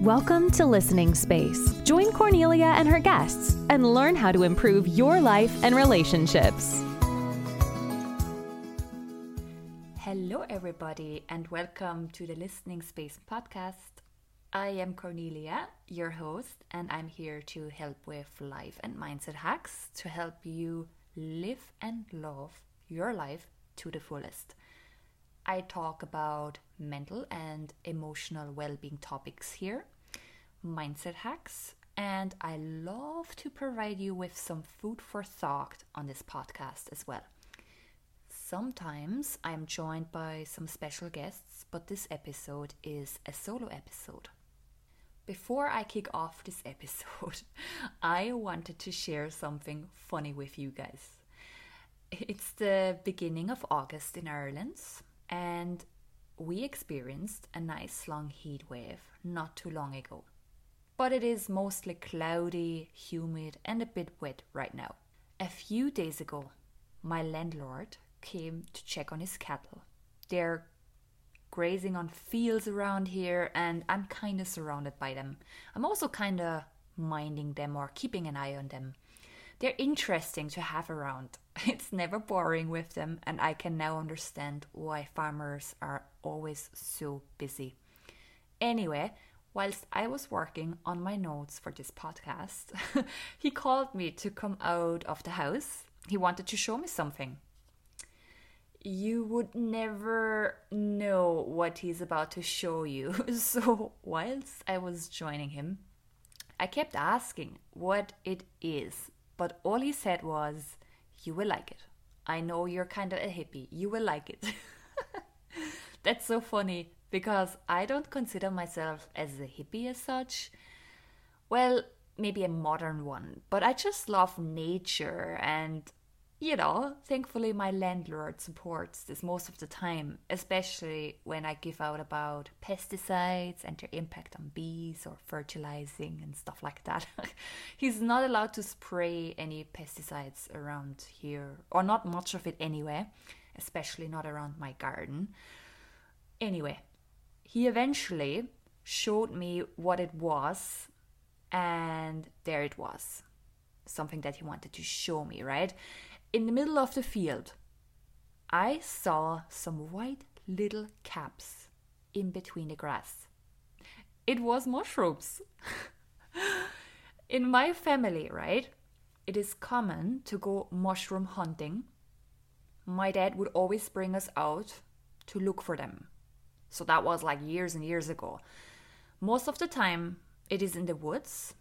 Welcome to Listening Space. Join Cornelia and her guests and learn how to improve your life and relationships. Hello, everybody, and welcome to the Listening Space podcast. I am Cornelia, your host, and I'm here to help with life and mindset hacks to help you live and love your life to the fullest. I talk about mental and emotional well being topics here, mindset hacks, and I love to provide you with some food for thought on this podcast as well. Sometimes I am joined by some special guests, but this episode is a solo episode. Before I kick off this episode, I wanted to share something funny with you guys. It's the beginning of August in Ireland, and we experienced a nice long heat wave not too long ago. But it is mostly cloudy, humid, and a bit wet right now. A few days ago, my landlord came to check on his cattle. They're grazing on fields around here, and I'm kind of surrounded by them. I'm also kind of minding them or keeping an eye on them. They're interesting to have around. It's never boring with them, and I can now understand why farmers are always so busy. Anyway, whilst I was working on my notes for this podcast, he called me to come out of the house. He wanted to show me something you would never know what he's about to show you. So, whilst I was joining him, I kept asking what it is, but all he said was, You will like it. I know you're kind of a hippie. You will like it. That's so funny because I don't consider myself as a hippie as such. Well, maybe a modern one, but I just love nature and you know, thankfully my landlord supports this most of the time, especially when I give out about pesticides and their impact on bees or fertilizing and stuff like that. He's not allowed to spray any pesticides around here, or not much of it anyway, especially not around my garden. Anyway, he eventually showed me what it was, and there it was. Something that he wanted to show me, right? In the middle of the field, I saw some white little caps in between the grass. It was mushrooms. in my family, right, it is common to go mushroom hunting. My dad would always bring us out to look for them. So that was like years and years ago. Most of the time, it is in the woods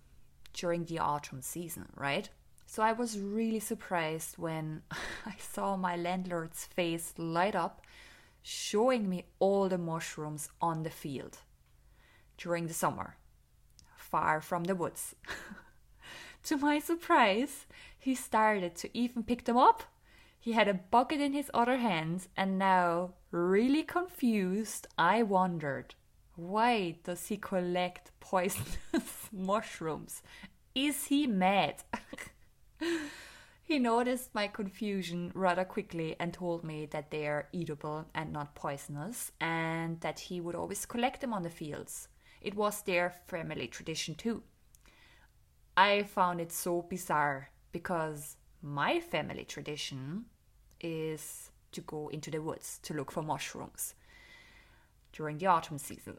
during the autumn season, right? So I was really surprised when I saw my landlord's face light up, showing me all the mushrooms on the field during the summer, far from the woods. to my surprise, he started to even pick them up. He had a bucket in his other hand, and now, really confused, I wondered why does he collect poisonous mushrooms? Is he mad? he noticed my confusion rather quickly and told me that they are eatable and not poisonous, and that he would always collect them on the fields. It was their family tradition too. I found it so bizarre because my family tradition is to go into the woods to look for mushrooms during the autumn season.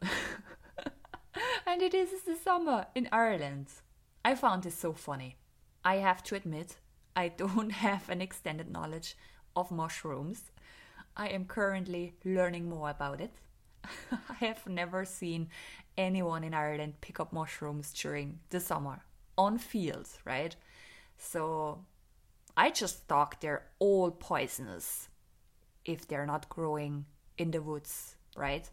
and it is the summer in Ireland. I found this so funny. I have to admit, I don't have an extended knowledge of mushrooms. I am currently learning more about it. I have never seen anyone in Ireland pick up mushrooms during the summer on fields, right? So I just thought they're all poisonous if they're not growing in the woods, right?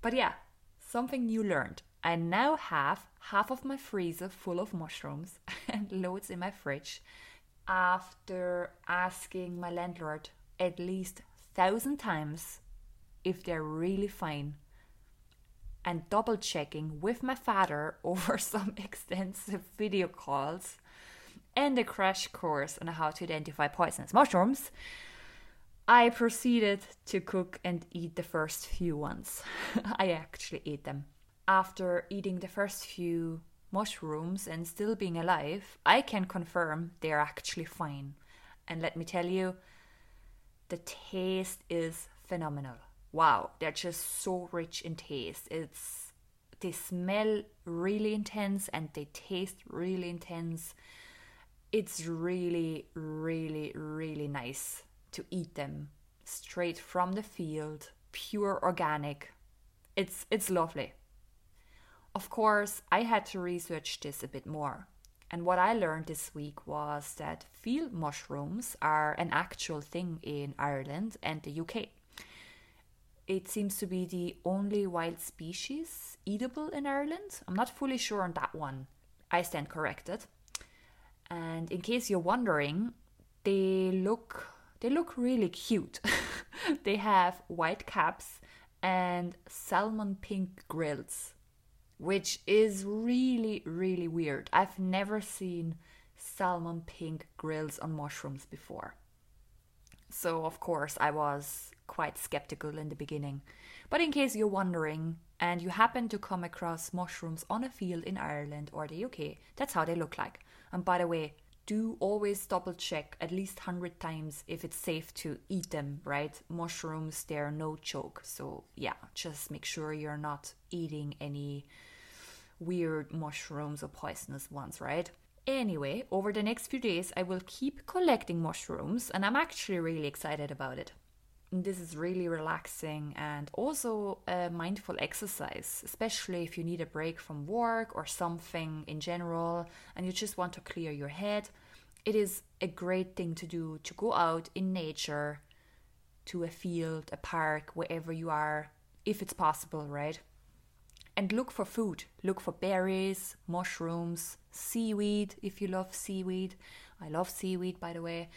But yeah, something new learned. I now have half of my freezer full of mushrooms and loads in my fridge after asking my landlord at least thousand times if they're really fine and double checking with my father over some extensive video calls and a crash course on how to identify poisonous mushrooms, I proceeded to cook and eat the first few ones. I actually ate them after eating the first few mushrooms and still being alive, I can confirm they're actually fine. And let me tell you, the taste is phenomenal. Wow, they're just so rich in taste. It's they smell really intense and they taste really intense. It's really, really, really nice to eat them straight from the field, pure organic. It's it's lovely. Of course, I had to research this a bit more. And what I learned this week was that field mushrooms are an actual thing in Ireland and the UK. It seems to be the only wild species eatable in Ireland. I'm not fully sure on that one. I stand corrected. And in case you're wondering, they look they look really cute. they have white caps and salmon pink grills, which is really really weird. I've never seen salmon pink grills on mushrooms before. So of course I was quite skeptical in the beginning. But in case you're wondering and you happen to come across mushrooms on a field in Ireland or the UK, that's how they look like. And by the way, do always double check at least 100 times if it's safe to eat them, right? Mushrooms, they're no joke. So, yeah, just make sure you're not eating any weird mushrooms or poisonous ones, right? Anyway, over the next few days, I will keep collecting mushrooms, and I'm actually really excited about it this is really relaxing and also a mindful exercise, especially if you need a break from work or something in general and you just want to clear your head. It is a great thing to do to go out in nature to a field, a park, wherever you are, if it's possible, right? And look for food. Look for berries, mushrooms, seaweed if you love seaweed. I love seaweed, by the way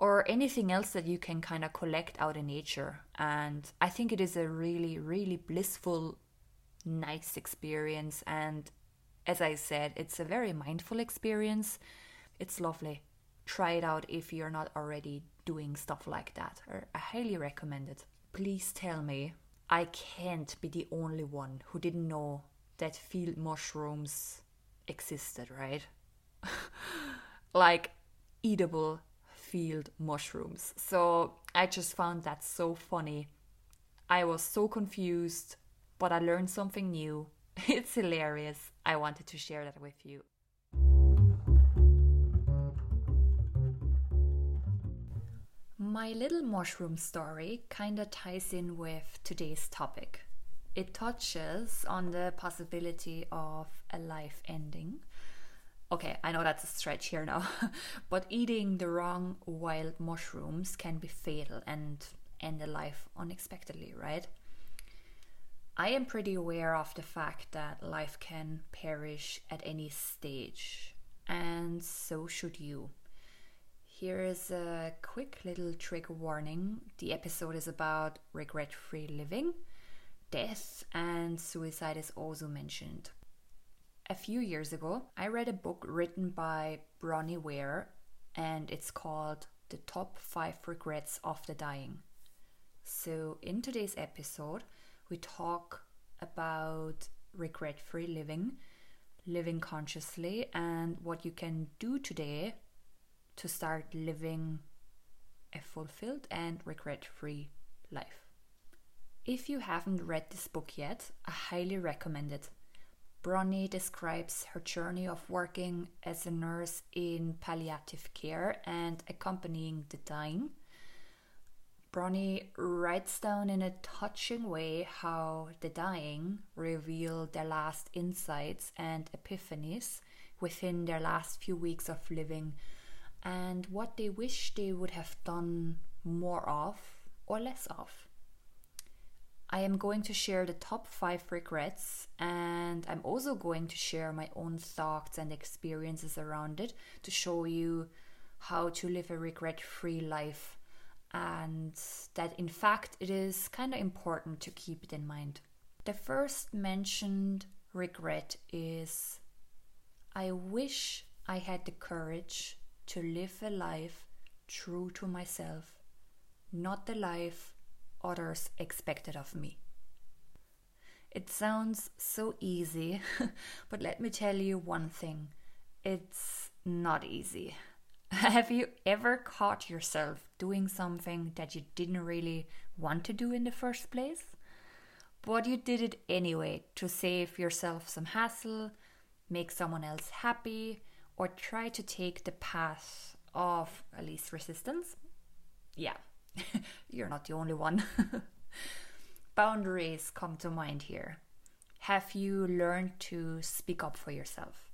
or anything else that you can kind of collect out in nature. And I think it is a really, really blissful, nice experience. And as I said, it's a very mindful experience. It's lovely. Try it out if you're not already doing stuff like that. I highly recommend it. Please tell me I can't be the only one who didn't know that field mushrooms existed, right? like eatable field mushrooms. So I just found that so funny. I was so confused, but I learned something new. It's hilarious. I wanted to share that with you. My little mushroom story kinda ties in with today's topic. It touches on the possibility of a life ending okay, I know that's a stretch here now, but eating the wrong wild mushrooms can be fatal and end a life unexpectedly, right? I am pretty aware of the fact that life can perish at any stage, and so should you. Here is a quick little trigger warning. The episode is about regret free living, death, and suicide is also mentioned. A few years ago, I read a book written by Bronnie Ware, and it's called The Top 5 Regrets of the Dying. So, in today's episode, we talk about regret free living, living consciously, and what you can do today to start living a fulfilled and regret free life. If you haven't read this book yet, I highly recommend it. Bronnie describes her journey of working as a nurse in palliative care and accompanying the dying. Bronnie writes down in a touching way how the dying reveal their last insights and epiphanies within their last few weeks of living and what they wish they would have done more of or less of. I am going to share the top five regrets, and I'm also going to share my own thoughts and experiences around it to show you how to live a regret free life. And that, in fact, it is kind of important to keep it in mind. The first mentioned regret is I wish I had the courage to live a life true to myself, not the life others expected of me. It sounds so easy, but let me tell you one thing it's not easy. Have you ever caught yourself doing something that you didn't really want to do in the first place? But you did it anyway to save yourself some hassle, make someone else happy, or try to take the path of at least resistance? Yeah, you're not the only one. Boundaries come to mind here. Have you learned to speak up for yourself?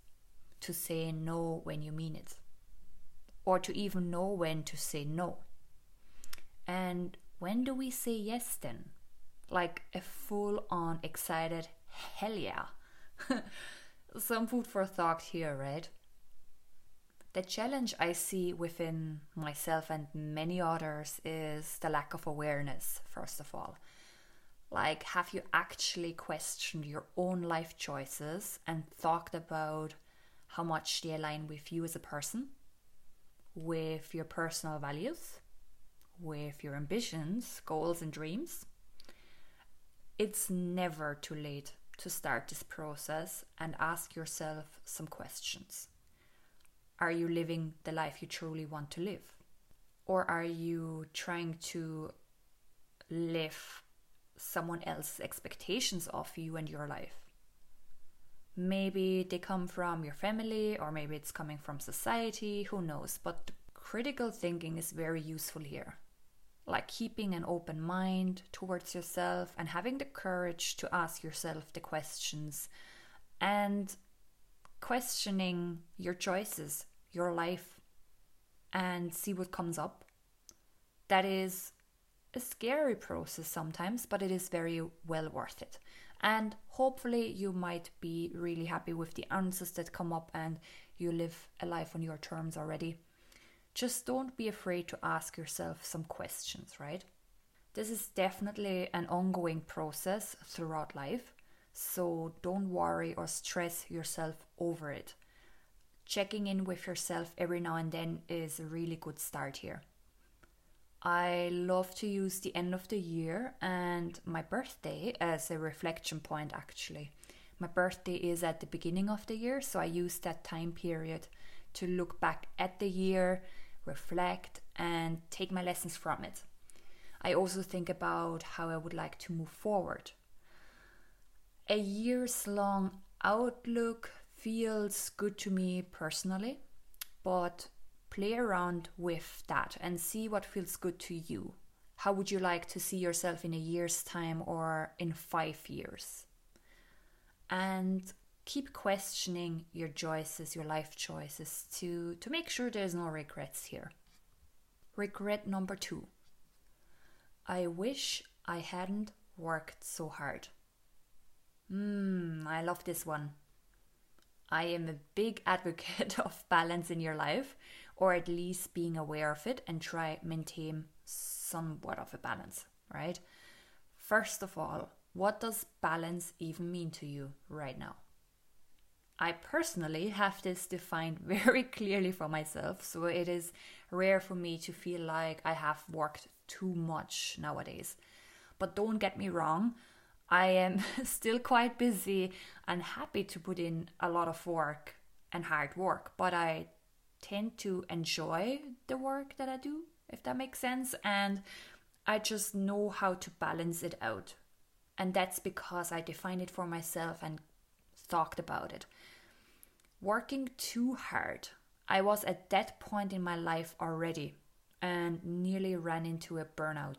To say no when you mean it? Or to even know when to say no? And when do we say yes then? Like a full on excited hell yeah. Some food for thought here, right? The challenge I see within myself and many others is the lack of awareness, first of all. Like, have you actually questioned your own life choices and thought about how much they align with you as a person, with your personal values, with your ambitions, goals, and dreams? It's never too late to start this process and ask yourself some questions. Are you living the life you truly want to live? Or are you trying to live someone else's expectations of you and your life? Maybe they come from your family, or maybe it's coming from society, who knows? But critical thinking is very useful here. Like keeping an open mind towards yourself and having the courage to ask yourself the questions and questioning your choices, your life, and see what comes up. That is a scary process sometimes, but it is very well worth it. And hopefully, you might be really happy with the answers that come up and you live a life on your terms already. Just don't be afraid to ask yourself some questions, right? This is definitely an ongoing process throughout life, so don't worry or stress yourself over it. Checking in with yourself every now and then is a really good start here. I love to use the end of the year and my birthday as a reflection point actually. My birthday is at the beginning of the year, so I use that time period to look back at the year, reflect, and take my lessons from it. I also think about how I would like to move forward a years long outlook feels good to me personally, but play around with that and see what feels good to you. How would you like to see yourself in a year's time or in five years? And keep questioning your choices, your life choices, to, to make sure there's no regrets here. Regret number two I wish I hadn't worked so hard. Hmm, I love this one. I am a big advocate of balance in your life, or at least being aware of it and try maintain somewhat of a balance, right? First of all, what does balance even mean to you right now? I personally have this defined very clearly for myself, so it is rare for me to feel like I have worked too much nowadays. But don't get me wrong, I am still quite busy and happy to put in a lot of work and hard work, but I tend to enjoy the work that I do, if that makes sense, and I just know how to balance it out. And that's because I defined it for myself and talked about it. Working too hard, I was at that point in my life already and nearly ran into a burnout.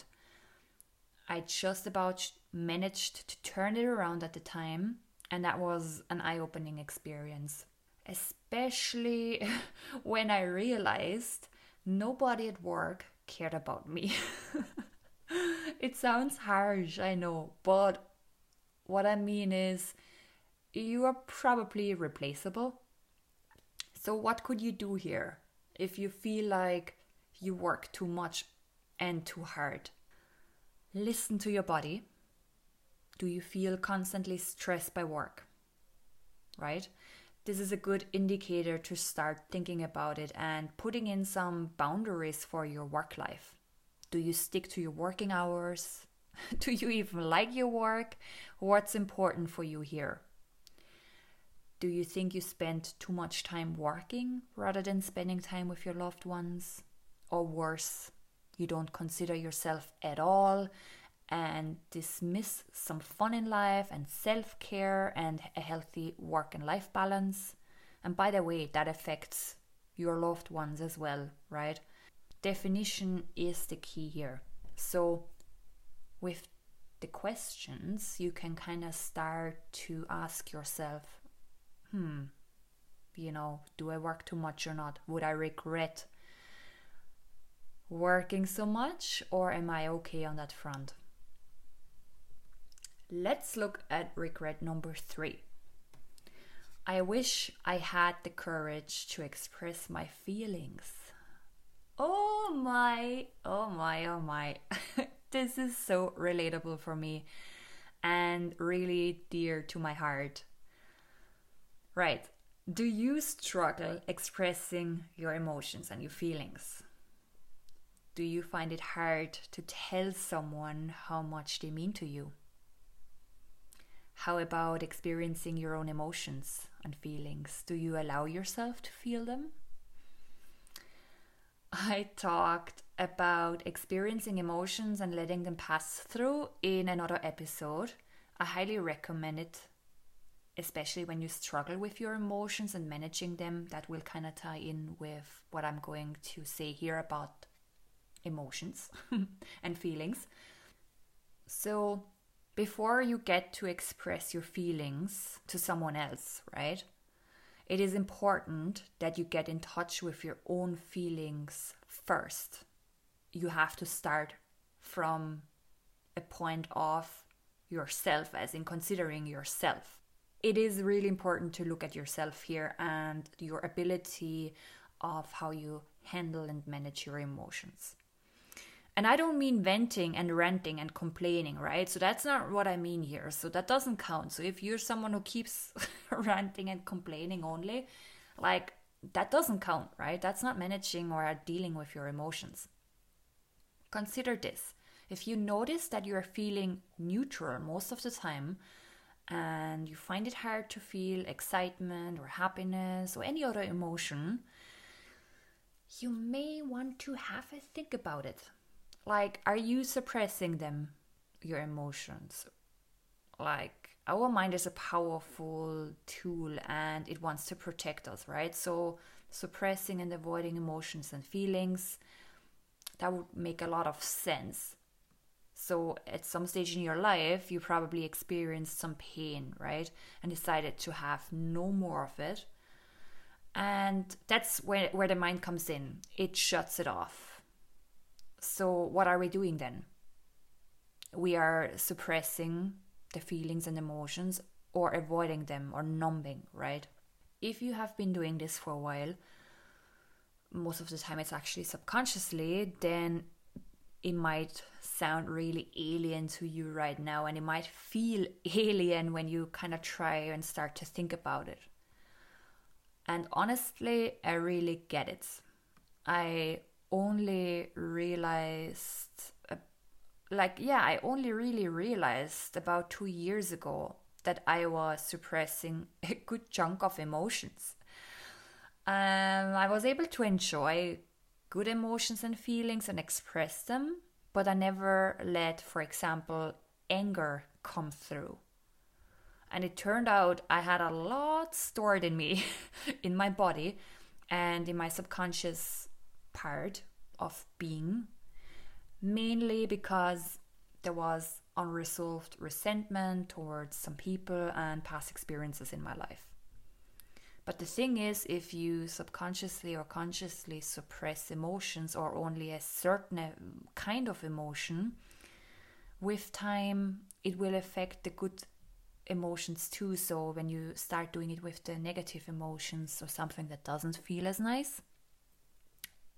I just about managed to turn it around at the time, and that was an eye opening experience. Especially when I realized nobody at work cared about me. it sounds harsh, I know, but what I mean is you are probably replaceable. So, what could you do here if you feel like you work too much and too hard? Listen to your body. Do you feel constantly stressed by work? Right? This is a good indicator to start thinking about it and putting in some boundaries for your work life. Do you stick to your working hours? Do you even like your work? What's important for you here? Do you think you spend too much time working rather than spending time with your loved ones? Or worse, you don't consider yourself at all and dismiss some fun in life and self care and a healthy work and life balance? And by the way, that affects your loved ones as well, right? Definition is the key here. So, with the questions, you can kind of start to ask yourself, hmm, you know, do I work too much or not? Would I regret working so much or am I okay on that front? Let's look at regret number three. I wish I had the courage to express my feelings. Oh my, oh my, oh my. this is so relatable for me and really dear to my heart. Right. Do you struggle expressing your emotions and your feelings? Do you find it hard to tell someone how much they mean to you? How about experiencing your own emotions and feelings? Do you allow yourself to feel them? I talked about experiencing emotions and letting them pass through in another episode. I highly recommend it, especially when you struggle with your emotions and managing them. That will kind of tie in with what I'm going to say here about emotions and feelings. So, before you get to express your feelings to someone else, right? It is important that you get in touch with your own feelings first. You have to start from a point of yourself, as in considering yourself. It is really important to look at yourself here and your ability of how you handle and manage your emotions. And I don't mean venting and ranting and complaining, right? So that's not what I mean here. So that doesn't count. So if you're someone who keeps ranting and complaining only, like that doesn't count, right? That's not managing or dealing with your emotions. Consider this. If you notice that you're feeling neutral most of the time, and you find it hard to feel excitement or happiness or any other emotion, you may want to have a think about it like are you suppressing them your emotions? Like our mind is a powerful tool and it wants to protect us right? So suppressing and avoiding emotions and feelings that would make a lot of sense. So at some stage in your life you probably experienced some pain right? And decided to have no more of it. And that's where, where the mind comes in. It shuts it off so, what are we doing then? We are suppressing the feelings and emotions or avoiding them or numbing, right? If you have been doing this for a while, most of the time it's actually subconsciously, then it might sound really alien to you right now and it might feel alien when you kind of try and start to think about it. And honestly, I really get it. I only realized like yeah i only really realized about two years ago that i was suppressing a good chunk of emotions. Um, i was able to enjoy good emotions and feelings and express them but i never let for example anger come through. And it turned out i had a lot stored in me in my body and in my subconscious part of being, mainly because there was unresolved resentment towards some people and past experiences in my life. But the thing is, if you subconsciously or consciously suppress emotions or only a certain uh, kind of emotion, with time it will affect the good emotions too. So when you start doing it with the negative emotions or something that doesn't feel as nice,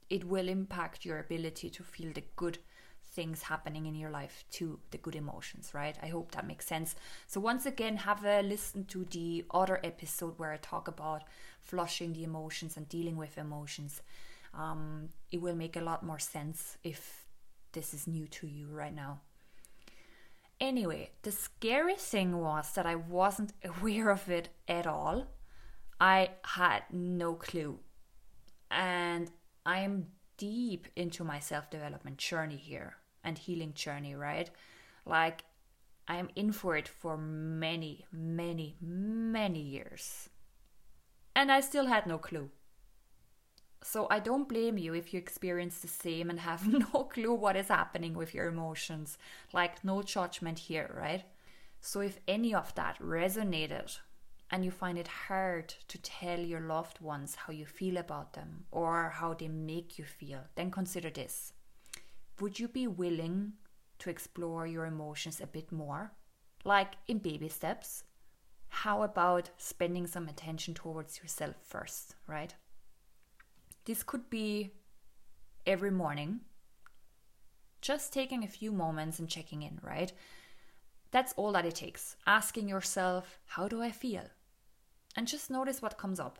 it will impact your ability to feel the good things happening in your life to the good emotions, right? I hope that makes sense. So, once again, have a listen to the other episode where I talk about flushing the emotions and dealing with emotions. Um, it will make a lot more sense if this is new to you right now. Anyway, the scary thing was that I wasn't aware of it at all. I had no clue. And I am deep into my self development journey here and healing journey, right? Like, I am in for it for many, many, many years. And I still had no clue. So I don't blame you if you experience the same and have no clue what is happening with your emotions. Like, no judgment here, right? So if any of that resonated and you find it hard to tell your loved ones how you feel about them or how they make you feel, then consider this. Would you be willing to explore your emotions a bit more? Like in baby steps? How about spending some attention towards yourself first, right? This could be every morning, just taking a few moments and checking in, right? That's all that it takes. Asking yourself, how do I feel? And just notice what comes up.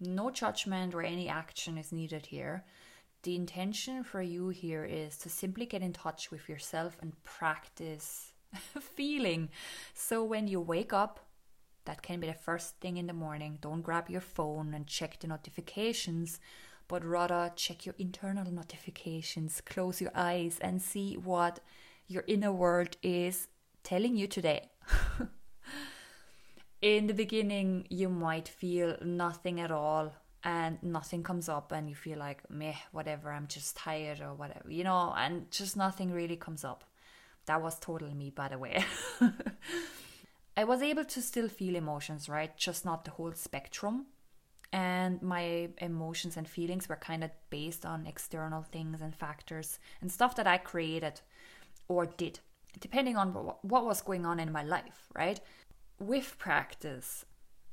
No judgment or any action is needed here. The intention for you here is to simply get in touch with yourself and practice feeling. So when you wake up, that can be the first thing in the morning. Don't grab your phone and check the notifications but rather check your internal notifications, close your eyes, and see what your inner world is telling you today. In the beginning, you might feel nothing at all and nothing comes up, and you feel like, meh, whatever, I'm just tired or whatever, you know, and just nothing really comes up. That was totally me, by the way. I was able to still feel emotions, right? Just not the whole spectrum and my emotions and feelings were kind of based on external things and factors and stuff that I created or did, depending on what was going on in my life, right? With practice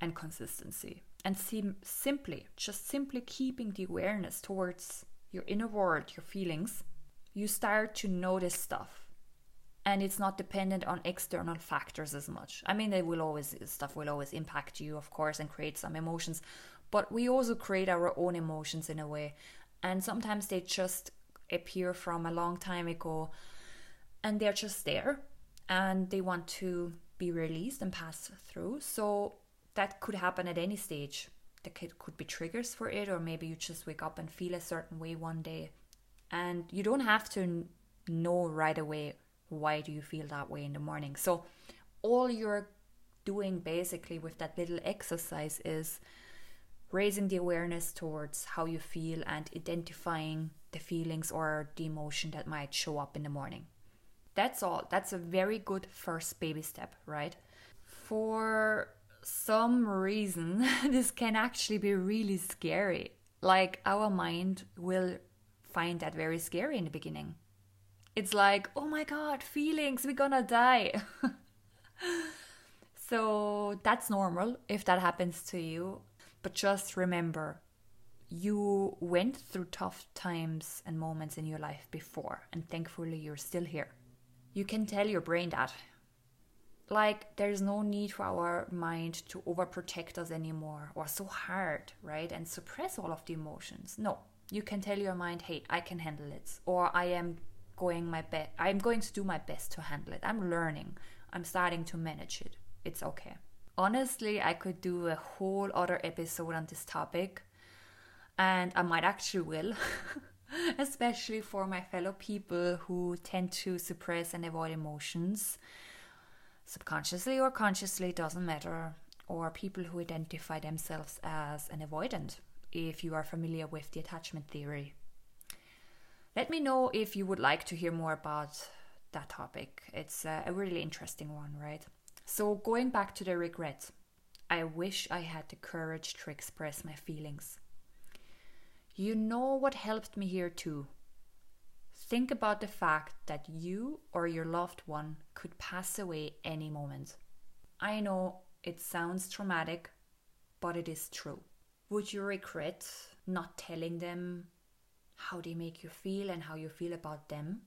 and consistency, and sim- simply, just simply keeping the awareness towards your inner world, your feelings, you start to notice stuff. And it's not dependent on external factors as much. I mean, they will always, stuff will always impact you, of course, and create some emotions but we also create our own emotions in a way. And sometimes they just appear from a long time ago and they're just there and they want to be released and pass through. So that could happen at any stage. There could, could be triggers for it, or maybe you just wake up and feel a certain way one day. And you don't have to know right away why do you feel that way in the morning. So all you're doing basically with that little exercise is raising the awareness towards how you feel and identifying the feelings or the emotion that might show up in the morning. That's all. That's a very good first baby step, right? For some reason, this can actually be really scary. Like, our mind will find that very scary in the beginning. It's like, oh my god, feelings, we're gonna die. so that's normal if that happens to you. But just remember, you went through tough times and moments in your life before, and thankfully you're still here. You can tell your brain that. Like, there's no need for our mind to overprotect us anymore or so hard, right? And suppress all of the emotions. No, you can tell your mind, hey, I can handle it, or I am going my best. I'm going to do my best to handle it. I'm learning. I'm starting to manage it. It's okay. Honestly, I could do a whole other episode on this topic, and I might actually will, especially for my fellow people who tend to suppress and avoid emotions, subconsciously or consciously, doesn't matter, or people who identify themselves as an avoidant, if you are familiar with the attachment theory. Let me know if you would like to hear more about that topic. It's uh, a really interesting one, right? So, going back to the regret, I wish I had the courage to express my feelings. You know what helped me here too? Think about the fact that you or your loved one could pass away any moment. I know it sounds traumatic, but it is true. Would you regret not telling them how they make you feel and how you feel about them?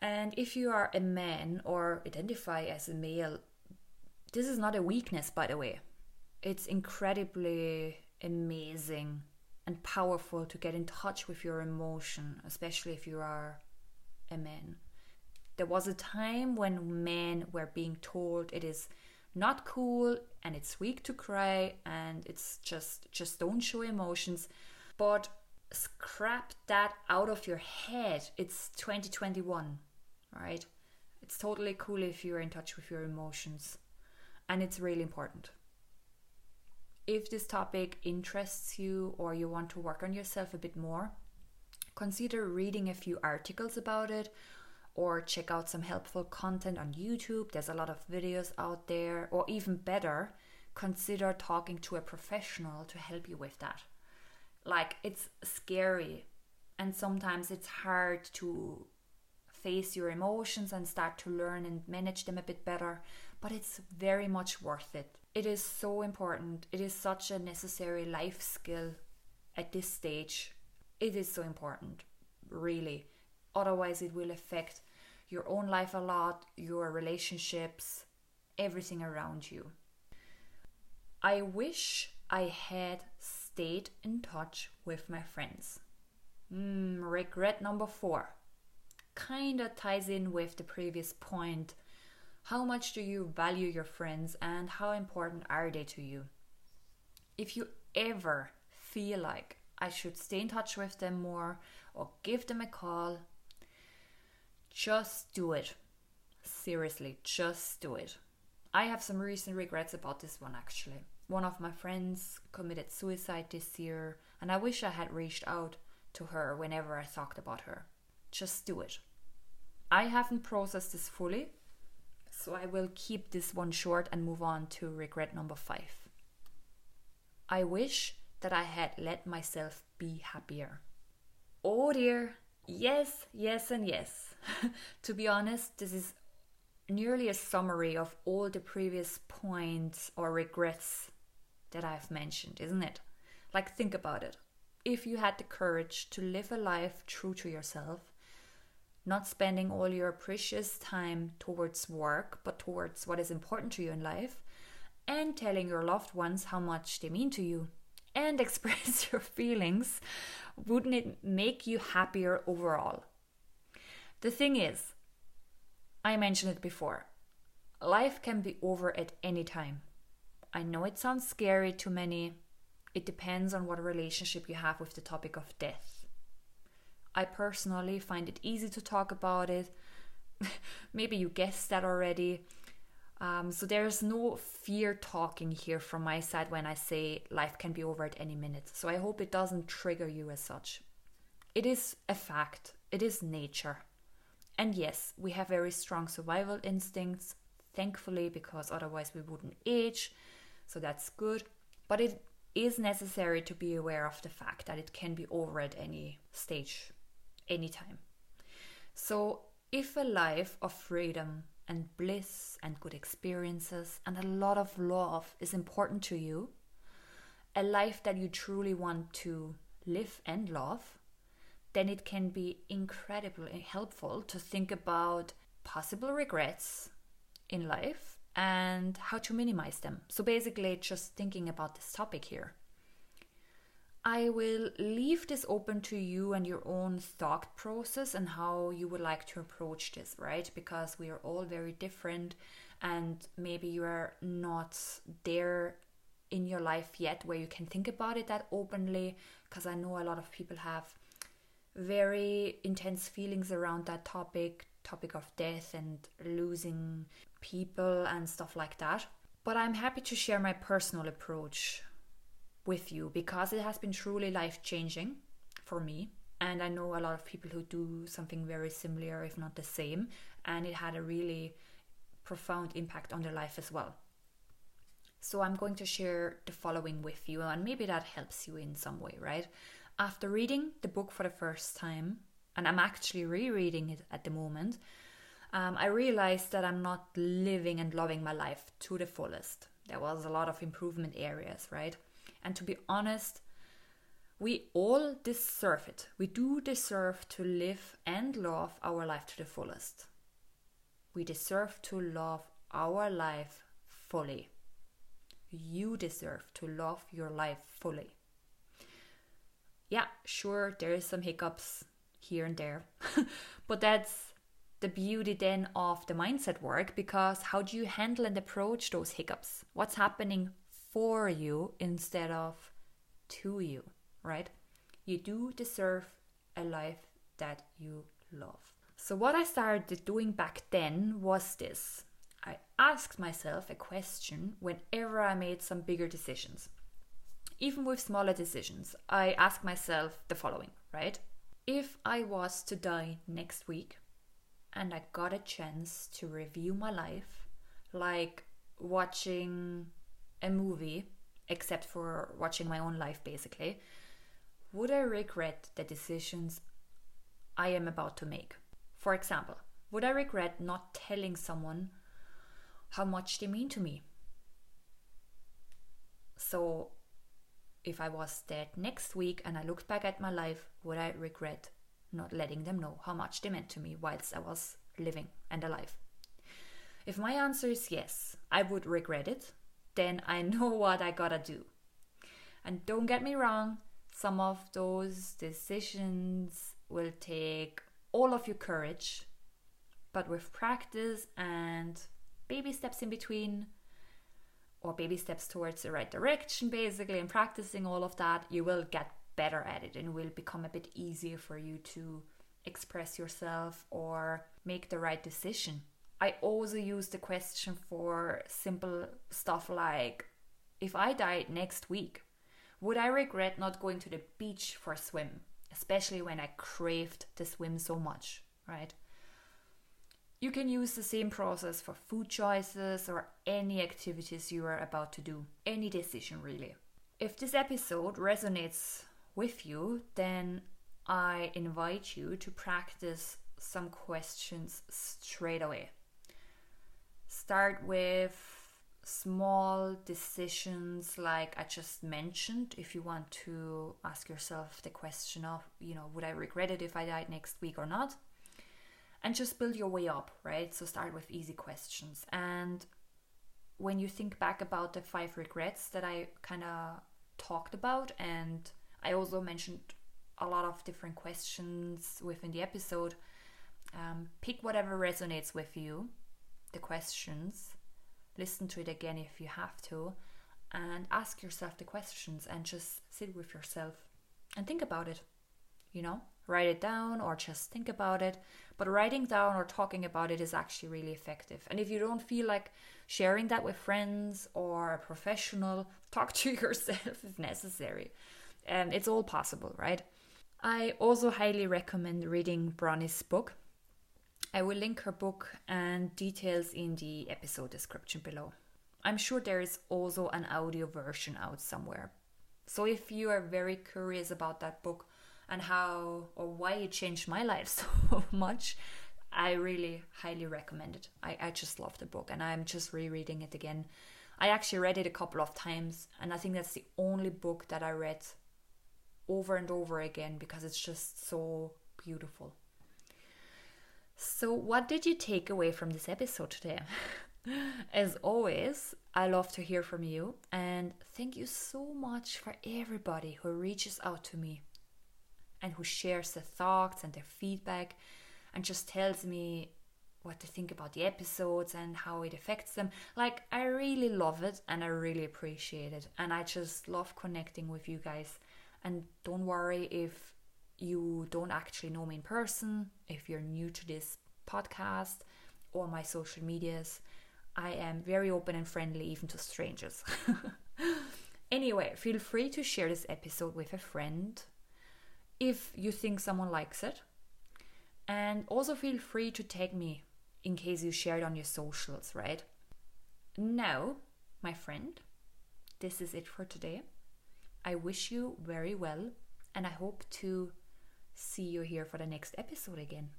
And if you are a man or identify as a male, this is not a weakness, by the way. It's incredibly amazing and powerful to get in touch with your emotion, especially if you are a man. There was a time when men were being told it is not cool and it's weak to cry and it's just just don't show emotions. But scrap that out of your head. It's 2021, right? It's totally cool if you're in touch with your emotions. And it's really important. If this topic interests you or you want to work on yourself a bit more, consider reading a few articles about it or check out some helpful content on YouTube. There's a lot of videos out there, or even better, consider talking to a professional to help you with that. Like, it's scary, and sometimes it's hard to face your emotions and start to learn and manage them a bit better, but it's very much worth it. It is so important. It is such a necessary life skill at this stage. It is so important, really. Otherwise, it will affect your own life a lot, your relationships, everything around you. I wish I had stayed in touch with my friends. Mm, regret number four kind of ties in with the previous point. How much do you value your friends and how important are they to you? If you ever feel like I should stay in touch with them more or give them a call, just do it. Seriously, just do it. I have some recent regrets about this one actually. One of my friends committed suicide this year, and I wish I had reached out to her whenever I talked about her. Just do it. I haven't processed this fully, so I will keep this one short and move on to regret number five. I wish that I had let myself be happier. Oh dear, yes, yes, and yes. to be honest, this is nearly a summary of all the previous points or regrets that I've mentioned, isn't it? Like, think about it. If you had the courage to live a life true to yourself, not spending all your precious time towards work, but towards what is important to you in life, and telling your loved ones how much they mean to you, and express your feelings, wouldn't it make you happier overall? The thing is, I mentioned it before, life can be over at any time. I know it sounds scary to many. It depends on what relationship you have with the topic of death. I personally find it easy to talk about it. Maybe you guessed that already. Um, so there's no fear talking here from my side when I say life can be over at any minute. So I hope it doesn't trigger you as such. It is a fact, it is nature. And yes, we have very strong survival instincts, thankfully, because otherwise we wouldn't age. So that's good. But it is necessary to be aware of the fact that it can be over at any stage anytime. So, if a life of freedom and bliss and good experiences and a lot of love is important to you, a life that you truly want to live and love, then it can be incredibly helpful to think about possible regrets in life and how to minimize them. So, basically, just thinking about this topic here. I will leave this open to you and your own thought process and how you would like to approach this, right? Because we are all very different, and maybe you are not there in your life yet where you can think about it that openly. Because I know a lot of people have very intense feelings around that topic topic of death and losing people and stuff like that. But I'm happy to share my personal approach with you because it has been truly life changing for me. And I know a lot of people who do something very similar, if not the same, and it had a really profound impact on their life as well. So I'm going to share the following with you, and maybe that helps you in some way, right? After reading the book for the first time, and I'm actually rereading it at the moment, um, I realized that I'm not living and loving my life to the fullest. There was a lot of improvement areas, right? And to be honest, we all deserve it. We do deserve to live and love our life to the fullest. We deserve to love our life fully. You deserve to love your life fully. Yeah, sure, there is some hiccups here and there, but that's the beauty then of the mindset work because how do you handle and approach those hiccups? What's happening for you instead of to you, right? You do deserve a life that you love. So, what I started doing back then was this I asked myself a question whenever I made some bigger decisions. Even with smaller decisions, I ask myself the following, right? If I was to die next week and I got a chance to review my life, like watching a movie, except for watching my own life basically, would I regret the decisions I am about to make? For example, would I regret not telling someone how much they mean to me? So, if I was dead next week and I looked back at my life, would I regret not letting them know how much they meant to me whilst I was living and alive? If my answer is yes, I would regret it, then I know what I gotta do. And don't get me wrong, some of those decisions will take all of your courage, but with practice and baby steps in between, or baby steps towards the right direction, basically, and practicing all of that, you will get better at it and will become a bit easier for you to express yourself or make the right decision. I also use the question for simple stuff like if I died next week, would I regret not going to the beach for a swim? especially when I craved the swim so much, right? You can use the same process for food choices or any activities you are about to do, any decision really. If this episode resonates with you, then I invite you to practice some questions straight away. Start with small decisions like I just mentioned, if you want to ask yourself the question of, you know, would I regret it if I died next week or not? And just build your way up, right? So start with easy questions. And when you think back about the five regrets that I kind of talked about, and I also mentioned a lot of different questions within the episode, um, pick whatever resonates with you, the questions, listen to it again if you have to, and ask yourself the questions and just sit with yourself and think about it. You know, write it down or just think about it. But writing down or talking about it is actually really effective. And if you don't feel like sharing that with friends or a professional, talk to yourself if necessary. And it's all possible, right? I also highly recommend reading Bronnie's book, I will link her book and details in the episode description below. I'm sure there is also an audio version out somewhere. So if you are very curious about that book and how or why it changed my life so much, I really highly recommend it. I, I just love the book and I'm just rereading it again. I actually read it a couple of times and I think that's the only book that I read over and over again because it's just so beautiful. So, what did you take away from this episode today? As always, I love to hear from you, and thank you so much for everybody who reaches out to me and who shares their thoughts and their feedback and just tells me what they think about the episodes and how it affects them. Like, I really love it and I really appreciate it, and I just love connecting with you guys. And don't worry if you don't actually know me in person, if you're new to this podcast or my social medias, I am very open and friendly even to strangers. anyway, feel free to share this episode with a friend if you think someone likes it. And also feel free to tag me in case you share it on your socials, right? Now, my friend, this is it for today. I wish you very well and I hope to see you here for the next episode again.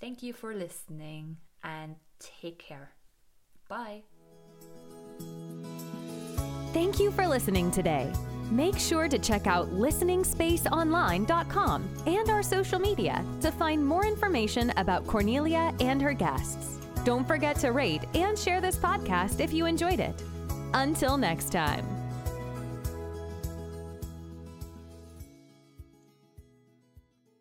Thank you for listening and take care. Bye. Thank you for listening today. Make sure to check out listeningspaceonline.com and our social media to find more information about Cornelia and her guests. Don't forget to rate and share this podcast if you enjoyed it. Until next time.